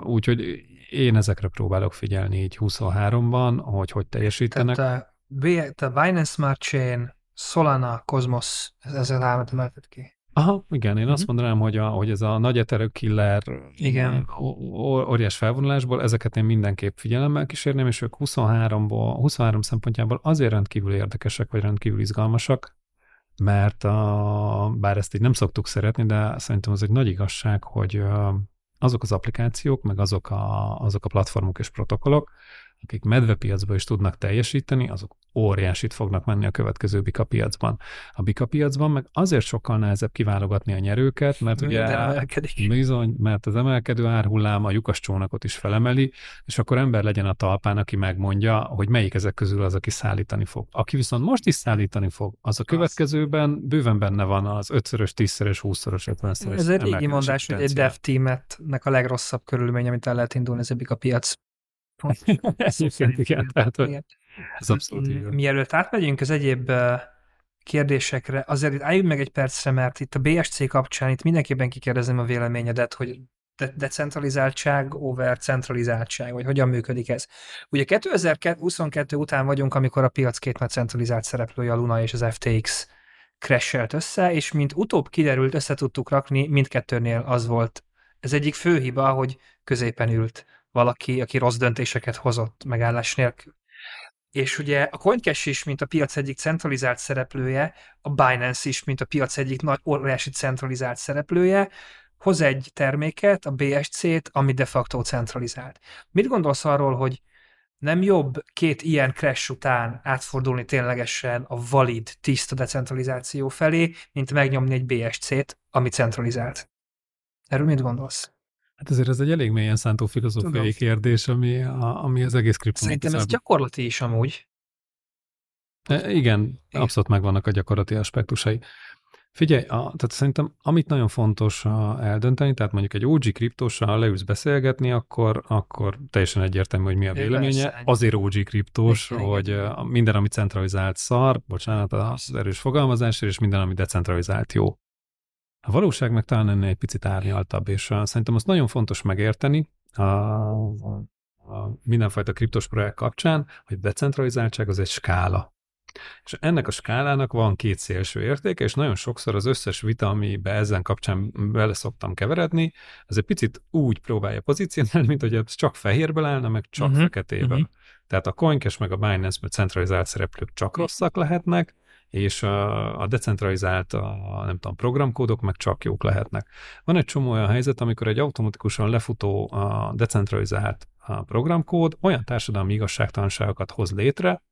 úgyhogy én ezekre próbálok figyelni így 23-ban, hogy hogy teljesítenek. Tehát a Binance Smart Chain, Solana, Cosmos, ezzel álmat emelted ki. Aha, igen, én uh-huh. azt mhm. mondanám, hogy, a, hogy ez a nagy eterő killer igen. óriás felvonulásból, ezeket én mindenképp figyelemmel kísérném, és ők 23-ból, 23 szempontjából azért rendkívül érdekesek, vagy rendkívül izgalmasak, mert a, bár ezt így nem szoktuk szeretni, de szerintem az egy nagy igazság, hogy azok az applikációk, meg azok a, azok a platformok és protokollok, akik medvepiacban is tudnak teljesíteni, azok óriásit fognak menni a következő bika piacban. A bika piacban meg azért sokkal nehezebb kiválogatni a nyerőket, mert ugye emelkedik. bizony, mert az emelkedő árhullám a lyukas csónakot is felemeli, és akkor ember legyen a talpán, aki megmondja, hogy melyik ezek közül az, aki szállítani fog. Aki viszont most is szállítani fog, az a következőben bőven benne van az ötszörös, tízszeres, húszszoros, ötvenszeres. Ez egy régi mondás, hogy egy dev teametnek a legrosszabb körülmény, amit el lehet indulni, ez a piac igen, igen, tehát igen. ez abszolút így. Mielőtt átmegyünk az egyéb kérdésekre, azért itt álljunk meg egy percre, mert itt a BSC kapcsán itt mindenképpen kikérdezném a véleményedet, hogy de- decentralizáltság over centralizáltság, vagy hogyan működik ez. Ugye 2022 után vagyunk, amikor a piac két nagy centralizált szereplője, a Luna és az FTX crashelt össze, és mint utóbb kiderült, össze tudtuk rakni, mindkettőnél az volt. Ez egyik fő hiba, hogy középen ült valaki, aki rossz döntéseket hozott megállás nélkül. És ugye a CoinCash is, mint a piac egyik centralizált szereplője, a Binance is, mint a piac egyik nagy óriási centralizált szereplője, hoz egy terméket, a BSC-t, ami de facto centralizált. Mit gondolsz arról, hogy nem jobb két ilyen crash után átfordulni ténylegesen a valid, tiszta decentralizáció felé, mint megnyomni egy BSC-t, ami centralizált? Erről mit gondolsz? Hát ezért ez egy elég mélyen szántó filozófiai Tudom. kérdés, ami, a, ami az egész kriptomonetizálban. Szerintem ez gyakorlati is amúgy. E, igen, igen, abszolút megvannak a gyakorlati aspektusai. Figyelj, a, tehát szerintem amit nagyon fontos a, eldönteni, tehát mondjuk egy OG kriptóssal, leülsz beszélgetni, akkor, akkor teljesen egyértelmű, hogy mi a véleménye. Persze, Azért OG kriptós, hogy minden, ami centralizált szar, bocsánat az erős fogalmazás, és minden, ami decentralizált jó. A valóság meg talán ennél egy picit árnyaltabb, és uh, szerintem azt nagyon fontos megérteni a, a, mindenfajta kriptos projekt kapcsán, hogy decentralizáltság az egy skála. És ennek a skálának van két szélső értéke, és nagyon sokszor az összes vita, amiben ezen kapcsán bele szoktam keveredni, ez egy picit úgy próbálja pozícionálni, mint hogy ez csak fehérből állna, meg csak uh-huh. feketéből. Uh-huh. Tehát a Coincash meg a Binance, meg centralizált szereplők csak rosszak lehetnek, és a, a decentralizált, a, nem tudom, programkódok meg csak jók lehetnek. Van egy csomó olyan helyzet, amikor egy automatikusan lefutó a decentralizált a programkód olyan társadalmi igazságtalanságokat hoz létre,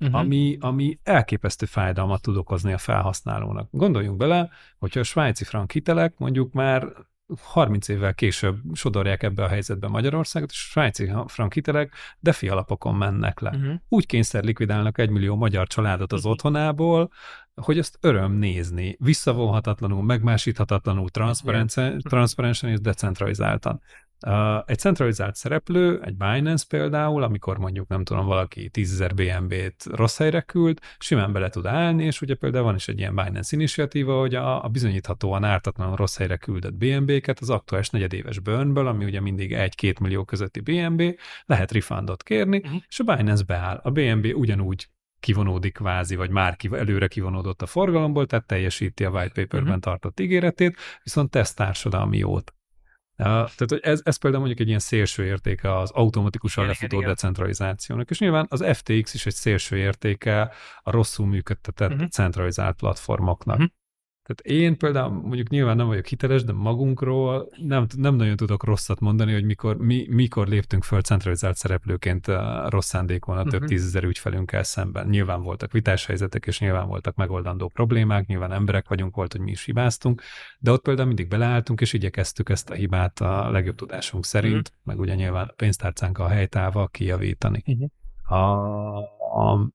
uh-huh. ami, ami elképesztő fájdalmat tud okozni a felhasználónak. Gondoljunk bele, hogyha a svájci frank hitelek mondjuk már 30 évvel később sodorják ebbe a helyzetbe Magyarországot, és svájci frank hitelek defi alapokon mennek le. Uh-huh. Úgy kényszer likvidálnak egy millió magyar családot az uh-huh. otthonából, hogy ezt öröm nézni, visszavonhatatlanul, megmásíthatatlanul, transzparensen és decentralizáltan. Egy centralizált szereplő, egy Binance például, amikor mondjuk nem tudom, valaki 10.000 BNB-t rossz helyre küld, simán bele tud állni, és ugye például van is egy ilyen Binance initiatíva, hogy a, a bizonyíthatóan ártatlan rossz helyre küldött BNB-ket az aktuális negyedéves burnből, ami ugye mindig 1-2 millió közötti BNB, lehet refundot kérni, uh-huh. és a Binance beáll. A BNB ugyanúgy kivonódik kvázi, vagy már kiv- előre kivonódott a forgalomból, tehát teljesíti a white paperben uh-huh. tartott ígéretét, viszont tesz társadalmi jót. Tehát hogy ez, ez például mondjuk egy ilyen szélső értéke az automatikusan igen, lefutó igen. decentralizációnak, és nyilván az FTX is egy szélső értéke a rosszul működtetett uh-huh. centralizált platformoknak. Uh-huh. Tehát én például mondjuk nyilván nem vagyok hiteles, de magunkról nem, nem nagyon tudok rosszat mondani, hogy mikor, mi, mikor léptünk föl centralizált szereplőként a rossz szándékon a több uh-huh. tízezer ügyfelünkkel szemben. Nyilván voltak vitás helyzetek, és nyilván voltak megoldandó problémák, nyilván emberek vagyunk, volt, hogy mi is hibáztunk, de ott például mindig beleálltunk, és igyekeztük ezt a hibát a legjobb tudásunk szerint, uh-huh. meg ugye nyilván a pénztárcánk a helytával kijavítani. Uh-huh. A, a,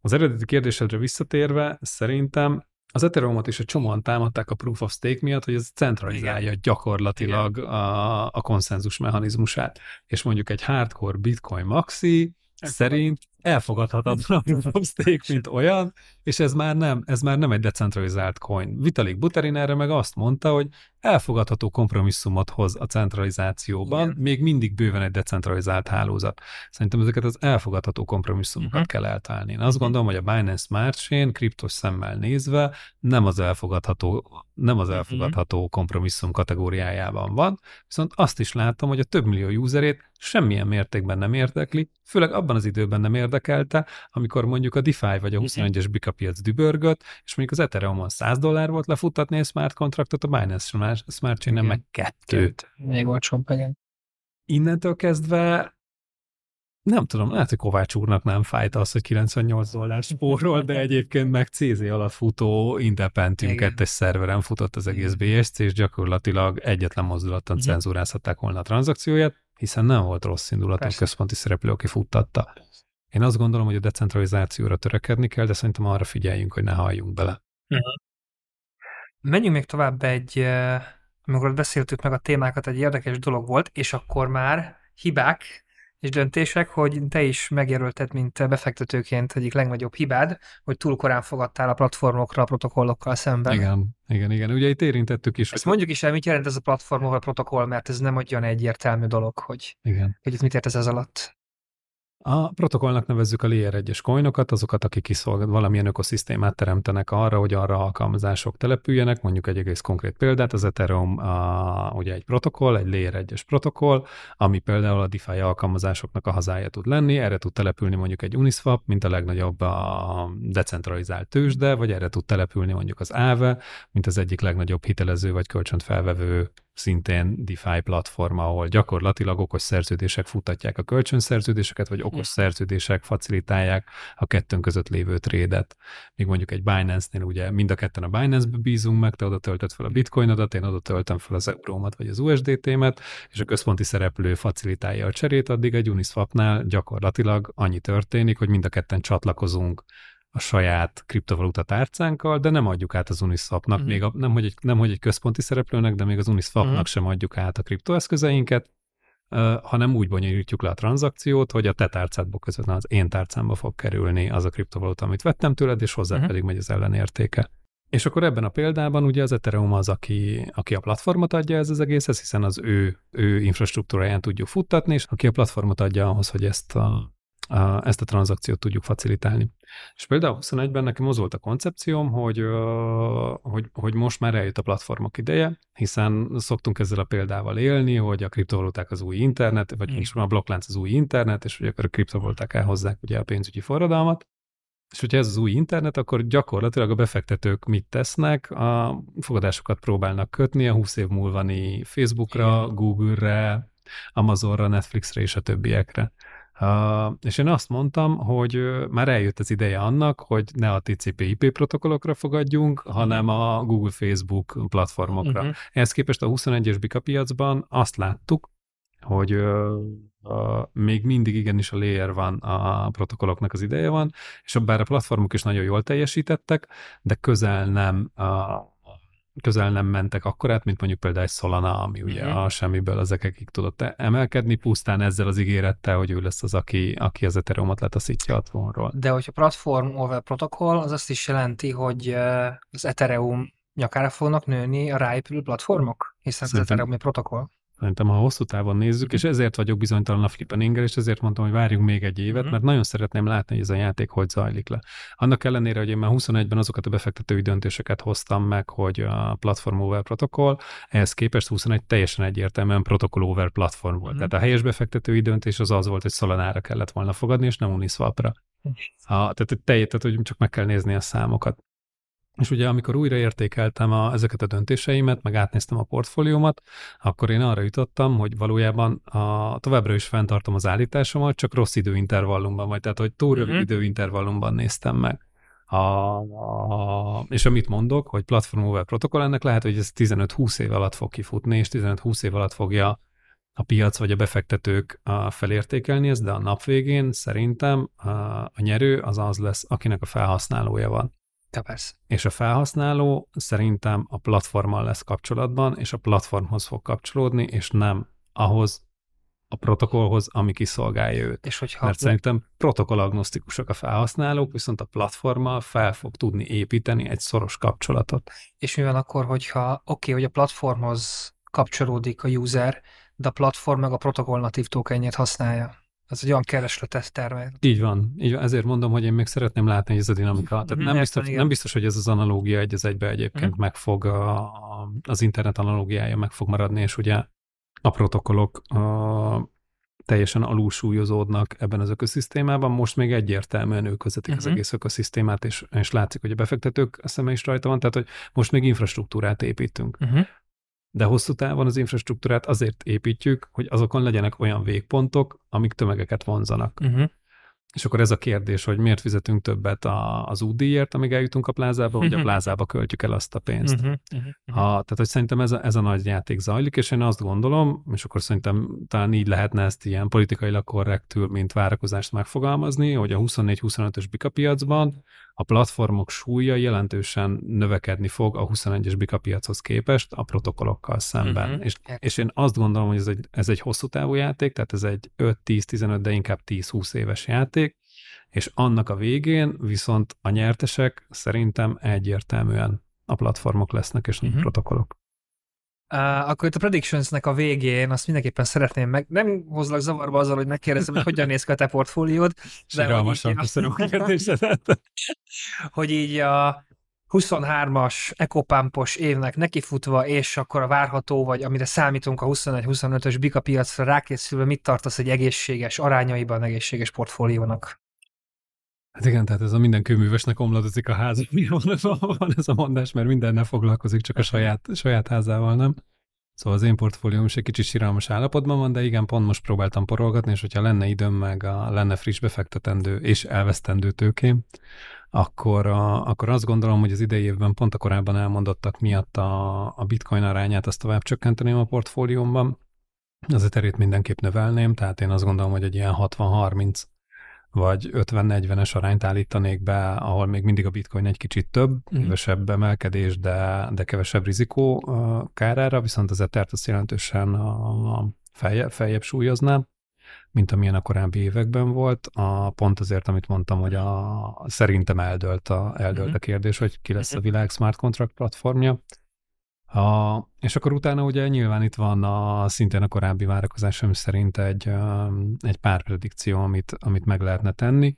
az eredeti kérdésedre visszatérve, szerintem az Ethereumot is egy csomóan támadták a Proof of Stake miatt, hogy ez centralizálja Igen. gyakorlatilag a, a konszenzus mechanizmusát. És mondjuk egy hardcore Bitcoin maxi szerint elfogadhatatlan a stake, mint olyan, és ez már nem, ez már nem egy decentralizált coin. Vitalik Buterin erre meg azt mondta, hogy elfogadható kompromisszumot hoz a centralizációban, Igen. még mindig bőven egy decentralizált hálózat. Szerintem ezeket az elfogadható kompromisszumokat uh-huh. kell eltalálni. Én azt uh-huh. gondolom, hogy a Binance Smart Chain kriptos szemmel nézve nem az elfogadható, nem az elfogadható uh-huh. kompromisszum kategóriájában van, viszont azt is látom, hogy a több millió userét semmilyen mértékben nem érdekli, főleg abban az időben nem érdekelte, amikor mondjuk a DeFi vagy a 21-es Bika piac dübörgött, és mondjuk az Ethereum-on 100 dollár volt lefuttatni egy smart kontraktot, a Binance Smart Chain meg kettőt. Még olcsóbb, igen. Innentől kezdve nem tudom, lehet, hogy Kovács úrnak nem fájt az, hogy 98 dollár spórol, de egyébként meg CZ alatt futó Independent kettes szerveren futott az egész BSC, és gyakorlatilag egyetlen mozdulattal cenzúrázhatták volna a tranzakcióját, hiszen nem volt rossz indulatú központi szereplő, aki futtatta. Én azt gondolom, hogy a decentralizációra törekedni kell, de szerintem arra figyeljünk, hogy ne halljunk bele. Uh-huh. Menjünk még tovább egy, amikor beszéltük meg a témákat, egy érdekes dolog volt, és akkor már hibák és döntések, hogy te is megjelölted, mint befektetőként egyik legnagyobb hibád, hogy túl korán fogadtál a platformokra, a protokollokkal szemben. Igen, igen, igen. Ugye itt érintettük is. Ezt hogy... mondjuk is el, mit jelent ez a platform a protokoll, mert ez nem olyan egyértelmű dolog, hogy, igen. hogy itt mit ért ez alatt. A protokollnak nevezzük a Layer 1-es coinokat, azokat, akik kiszolgál, valamilyen ökoszisztémát teremtenek arra, hogy arra alkalmazások települjenek, mondjuk egy egész konkrét példát, az Ethereum a, ugye egy protokoll, egy Layer 1-es protokoll, ami például a DeFi alkalmazásoknak a hazája tud lenni, erre tud települni mondjuk egy Uniswap, mint a legnagyobb a decentralizált tőzsde, vagy erre tud települni mondjuk az Aave, mint az egyik legnagyobb hitelező vagy kölcsönt felvevő szintén DeFi platform, ahol gyakorlatilag okos szerződések futtatják a kölcsönszerződéseket, vagy okos szerződések facilitálják a kettőnk között lévő trédet. Míg mondjuk egy Binance-nél ugye mind a ketten a Binance-be bízunk meg, te oda töltöd fel a bitcoinodat, én oda töltöm fel az eurómat vagy az USDT-met, és a központi szereplő facilitálja a cserét, addig egy Uniswapnál gyakorlatilag annyi történik, hogy mind a ketten csatlakozunk a saját kriptovaluta tárcánkkal, de nem adjuk át az Uniswapnak, uh-huh. még a, nem, hogy egy, nem hogy egy központi szereplőnek, de még az Uniswapnak uh-huh. sem adjuk át a kriptoeszközeinket, uh, hanem úgy bonyolítjuk le a tranzakciót, hogy a te tárcádból közvetlen az én tárcámba fog kerülni az a kriptovaluta, amit vettem tőled, és hozzá uh-huh. pedig megy az ellenértéke. És akkor ebben a példában ugye az Ethereum az, aki, aki a platformot adja ez az egészhez, hiszen az ő, ő infrastruktúráján tudjuk futtatni, és aki a platformot adja ahhoz, hogy ezt a, a, ezt a tranzakciót tudjuk facilitálni. És például 21-ben nekem az volt a koncepcióm, hogy, hogy, hogy most már eljött a platformok ideje, hiszen szoktunk ezzel a példával élni, hogy a kriptovaluták az új internet, vagy most már a blokklánc az új internet, és hogy akkor a kriptovaluták elhozzák ugye a pénzügyi forradalmat. És hogyha ez az új internet, akkor gyakorlatilag a befektetők mit tesznek? A fogadásokat próbálnak kötni a 20 év múlvani Facebookra, Igen. Google-re, Amazonra, Netflixre és a többiekre. Uh, és én azt mondtam, hogy már eljött az ideje annak, hogy ne a TCP/IP protokollokra fogadjunk, uh-huh. hanem a Google-Facebook platformokra. Uh-huh. Ehhez képest a 21-es Bika piacban azt láttuk, hogy uh, uh, még mindig igenis a layer van, a protokolloknak az ideje van, és bár a platformok is nagyon jól teljesítettek, de közel nem uh, közel nem mentek akkorát, mint mondjuk például egy Solana, ami ugye uh-huh. a semmiből az ekekig tudott emelkedni, pusztán ezzel az ígérettel, hogy ő lesz az, aki, aki az Ethereum-ot letaszítja a trónról. De hogyha platform over protokoll, az azt is jelenti, hogy az Ethereum nyakára fognak nőni a ráépülő platformok, hiszen Szerintem... az Ethereum egy protokoll. Szerintem, ha hosszú távon nézzük, és ezért vagyok bizonytalan a flippeninger, és ezért mondtam, hogy várjunk még egy évet, mm-hmm. mert nagyon szeretném látni, hogy ez a játék hogy zajlik le. Annak ellenére, hogy én már 21-ben azokat a befektetői döntéseket hoztam meg, hogy a platform over protokoll, ehhez képest 21 teljesen egyértelműen protokoll over platform volt. Mm-hmm. Tehát a helyes befektetői döntés az az volt, hogy Solanára kellett volna fogadni, és nem Uniswapra. Mm. A, tehát, tehát, tehát, hogy csak meg kell nézni a számokat. És ugye amikor újra értékeltem a, ezeket a döntéseimet, meg átnéztem a portfóliómat, akkor én arra jutottam, hogy valójában a, továbbra is fenntartom az állításomat, csak rossz időintervallumban, vagy tehát, hogy túl rövid uh-huh. időintervallumban néztem meg. A, a, és amit mondok, hogy platform over protokoll, ennek lehet, hogy ez 15-20 év alatt fog kifutni, és 15-20 év alatt fogja a piac vagy a befektetők felértékelni ezt, de a nap végén szerintem a nyerő az az lesz, akinek a felhasználója van. Ja, persze. És a felhasználó szerintem a platformmal lesz kapcsolatban, és a platformhoz fog kapcsolódni, és nem ahhoz a protokollhoz, ami kiszolgálja őt. És hogyha Mert szerintem protokollagnosztikusak a felhasználók, viszont a platformmal fel fog tudni építeni egy szoros kapcsolatot. És mi van akkor, hogyha oké, okay, hogy a platformhoz kapcsolódik a user, de a platform meg a protokoll natív tokenjét használja? Ez egy olyan keresletet termel. Így van, így van. Ezért mondom, hogy én még szeretném látni, hogy ez a dinamika. Tehát mhm, nem, biztos, nem biztos, hogy ez az analógia egy az egybe egyébként mm. meg fog, a, az internet analógiája meg fog maradni, és ugye a protokollok a, teljesen alulsúlyozódnak ebben az ökoszisztémában. Most még egyértelműen ők vezetik uh-huh. az mhm. egész ökoszisztémát, és, és látszik, hogy a befektetők szeme is rajta van, tehát hogy most még infrastruktúrát építünk. Uh-huh. De hosszú távon az infrastruktúrát azért építjük, hogy azokon legyenek olyan végpontok, amik tömegeket vonzanak. Uh-huh. És akkor ez a kérdés, hogy miért fizetünk többet a, az útdíjért, amíg eljutunk a plázába, vagy a plázába költjük el azt a pénzt. Uh-huh, uh-huh. Ha, tehát, hogy szerintem ez a, ez a nagy játék zajlik, és én azt gondolom, és akkor szerintem talán így lehetne ezt ilyen politikailag korrektül, mint várakozást megfogalmazni, hogy a 24-25-ös bika piacban a platformok súlya jelentősen növekedni fog a 21-es bika piachoz képest a protokollokkal szemben. Uh-huh. És, és én azt gondolom, hogy ez egy, ez egy hosszú távú játék, tehát ez egy 5-10-15, de inkább 10-20 éves játék, és annak a végén viszont a nyertesek szerintem egyértelműen a platformok lesznek, és uh-huh. protokollok. Uh, akkor itt a Predictionsnek a végén azt mindenképpen szeretném meg, nem hozlak zavarba azzal, hogy megkérdezem, hogy hogyan néz ki a te portfóliód. Síralmasan köszönöm a kérdésedet. hogy így a 23-as ekopampos évnek nekifutva, és akkor a várható, vagy amire számítunk a 21-25-ös bika piacra rákészülve, mit tartasz egy egészséges arányaiban egészséges portfóliónak? Hát igen, tehát ez a minden kőművesnek omladozik a ház, mi van, van ez a mondás, mert mindennel foglalkozik, csak a saját, saját házával, nem? Szóval az én portfólióm is egy kicsit síralmas állapotban van, de igen, pont most próbáltam porolgatni, és hogyha lenne időm, meg a, lenne friss befektetendő és elvesztendő tőkém, akkor, a, akkor azt gondolom, hogy az idei évben pont a korábban elmondottak miatt a, a bitcoin arányát azt tovább csökkenteném a portfóliómban. Az eterét mindenképp növelném, tehát én azt gondolom, hogy egy ilyen 60-30 vagy 50-40-es arányt állítanék be, ahol még mindig a bitcoin egy kicsit több, mm. kevesebb emelkedés, de, de kevesebb rizikó kárára, viszont az Ethert azt jelentősen a, a feljebb, feljebb súlyoznám, mint amilyen a korábbi években volt. A, pont azért, amit mondtam, hogy a, szerintem eldölt a, eldölt a mhm. kérdés, hogy ki lesz a mhm. világ smart contract platformja. A, és akkor utána ugye nyilván itt van a, szintén a korábbi várakozásom szerint egy, egy pár predikció, amit, amit meg lehetne tenni,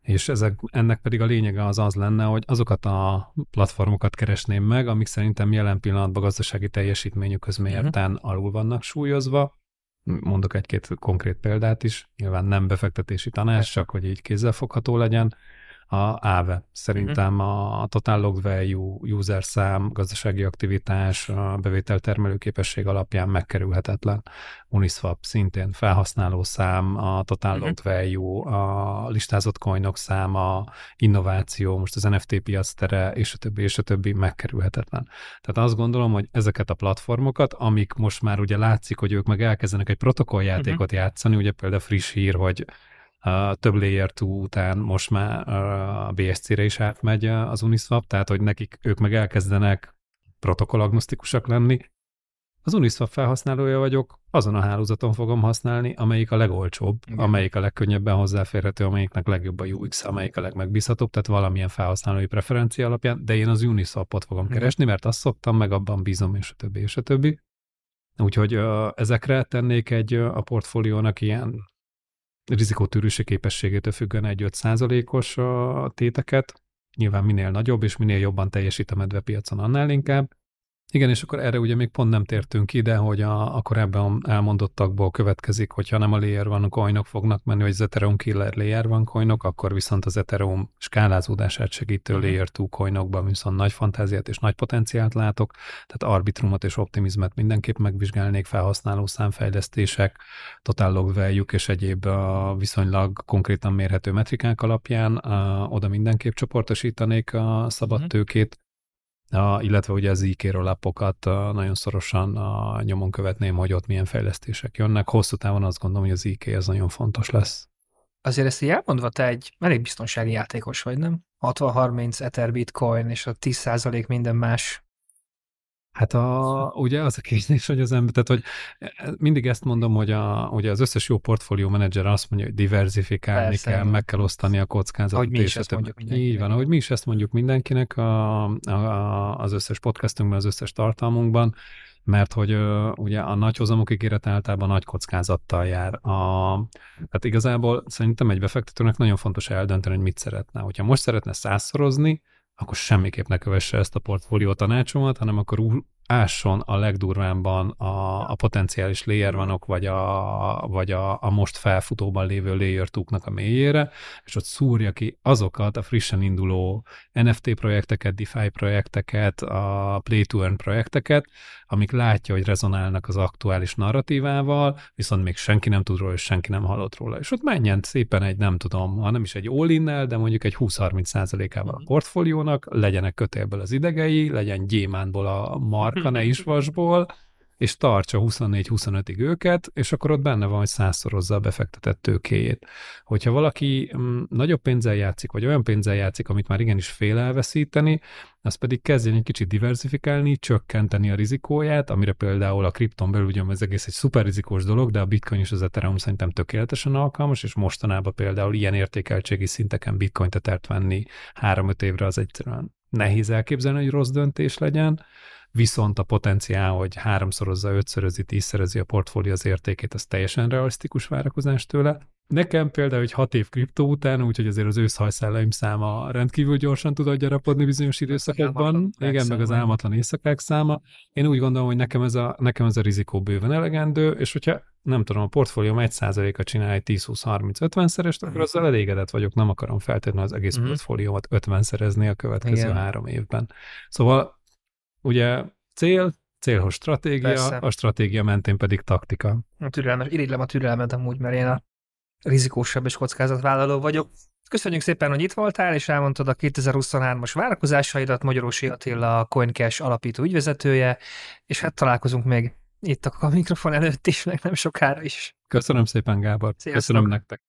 és ezek, ennek pedig a lényege az az lenne, hogy azokat a platformokat keresném meg, amik szerintem jelen pillanatban gazdasági teljesítményük mérten uh-huh. alul vannak súlyozva. Mondok egy-két konkrét példát is, nyilván nem befektetési tanács, csak hogy így kézzelfogható legyen a AVE. Szerintem uh-huh. a total log value, user szám, gazdasági aktivitás, a bevétel képesség alapján megkerülhetetlen. Uniswap szintén felhasználó szám, a total uh-huh. log value, a listázott coinok száma, innováció, most az NFT piac tere, és a többi, és a többi megkerülhetetlen. Tehát azt gondolom, hogy ezeket a platformokat, amik most már ugye látszik, hogy ők meg elkezdenek egy protokolljátékot uh-huh. játszani, ugye például friss hír, hogy a több layer 2 után most már a BSC-re is átmegy az Uniswap, tehát hogy nekik ők meg elkezdenek protokollagnosztikusak lenni. Az Uniswap felhasználója vagyok, azon a hálózaton fogom használni, amelyik a legolcsóbb, Igen. amelyik a legkönnyebben hozzáférhető, amelyiknek legjobb a UX, amelyik a legmegbízhatóbb, tehát valamilyen felhasználói preferencia alapján, de én az Uniswapot fogom Igen. keresni, mert azt szoktam, meg abban bízom, és a többi, és a többi. Úgyhogy ezekre tennék egy a portfóliónak ilyen rizikótűrűség képességétől függően egy 5 százalékos téteket, nyilván minél nagyobb és minél jobban teljesít a medvepiacon, annál inkább. Igen, és akkor erre ugye még pont nem tértünk ide, hogy a, a korábban elmondottakból következik, hogyha nem a layer van coinok fognak menni, hogy az Ethereum killer layer van coinok, akkor viszont az Ethereum skálázódását segítő uh-huh. layer 2 coinokban viszont nagy fantáziát és nagy potenciált látok, tehát arbitrumot és optimizmet mindenképp megvizsgálnék felhasználó számfejlesztések, total log value és egyéb a viszonylag konkrétan mérhető metrikák alapján, a, oda mindenképp csoportosítanék a szabad uh-huh. tőkét, a, illetve ugye az IK lapokat nagyon szorosan a, nyomon követném, hogy ott milyen fejlesztések jönnek. Hosszú távon azt gondolom, hogy az IK ez nagyon fontos lesz. Azért ezt így elmondva, te egy elég biztonsági játékos vagy, nem? 60-30 Ether Bitcoin, és a 10% minden más Hát a, ugye az a kérdés, hogy az ember, tehát hogy mindig ezt mondom, hogy a, ugye az összes jó portfólió menedzser azt mondja, hogy diversifikálni Persze, kell, meg kell osztani a kockázatot. Ahogy mi is ezt mondjuk mindenkinek. Így van, ahogy mi is ezt mondjuk mindenkinek a, a, az összes podcastunkban, az összes tartalmunkban, mert hogy uh, ugye a nagy hozamok ígéret általában nagy kockázattal jár. A, tehát igazából szerintem egy befektetőnek nagyon fontos eldönteni, hogy mit szeretne. Hogyha most szeretne százszorozni, akkor semmiképp ne kövesse ezt a portfólió tanácsomat, hanem akkor ásson a legdurvábban a, a potenciális layer vanok, vagy, a, vagy a, a most felfutóban lévő layer a mélyére, és ott szúrja ki azokat a frissen induló NFT projekteket, DeFi projekteket, a Play to Earn projekteket, amik látja, hogy rezonálnak az aktuális narratívával, viszont még senki nem tud róla, és senki nem hallott róla. És ott menjen szépen egy, nem tudom, ha nem is egy all de mondjuk egy 20-30 százalékával a mhm. portfóliónak, legyenek kötélből az idegei, legyen gyémánból a marka, ne is vasból, és tartsa 24-25-ig őket, és akkor ott benne van, hogy százszorozza a befektetett tőkéjét. Hogyha valaki mm, nagyobb pénzzel játszik, vagy olyan pénzzel játszik, amit már igenis fél elveszíteni, az pedig kezdjen egy kicsit diversifikálni, csökkenteni a rizikóját, amire például a kripton belül ugye ez egész egy szuper rizikós dolog, de a bitcoin és az ethereum szerintem tökéletesen alkalmas, és mostanában például ilyen értékeltségi szinteken bitcoin tetert venni 3-5 évre az egyszerűen nehéz elképzelni, hogy rossz döntés legyen viszont a potenciál, hogy háromszorozza, ötszörözi, tízszerezi a portfólió az értékét, az teljesen realisztikus várakozás tőle. Nekem például, hogy hat év kriptó után, úgyhogy azért az őszhajszállaim száma rendkívül gyorsan tud gyarapodni bizonyos időszakokban, igen, meg az álmatlan éjszakák száma. Én úgy gondolom, hogy nekem ez a, nekem ez a rizikó bőven elegendő, és hogyha nem tudom, a portfólióm 1%-a csinál egy 10-20-30-50 szerest, akkor azzal elégedett vagyok, nem akarom feltétlenül az egész mm. portfóliómat 50 szerezni a következő igen. három évben. Szóval ugye cél, célhoz stratégia, Persze. a stratégia mentén pedig taktika. A türelmes, irigylem a türelmet amúgy, mert én a rizikósabb és kockázatvállaló vagyok. Köszönjük szépen, hogy itt voltál, és elmondtad a 2023-as várakozásaidat, Magyarósi Attila, a CoinCash alapító ügyvezetője, és hát találkozunk még itt a mikrofon előtt is, meg nem sokára is. Köszönöm szépen, Gábor. Sziasztok. Köszönöm nektek.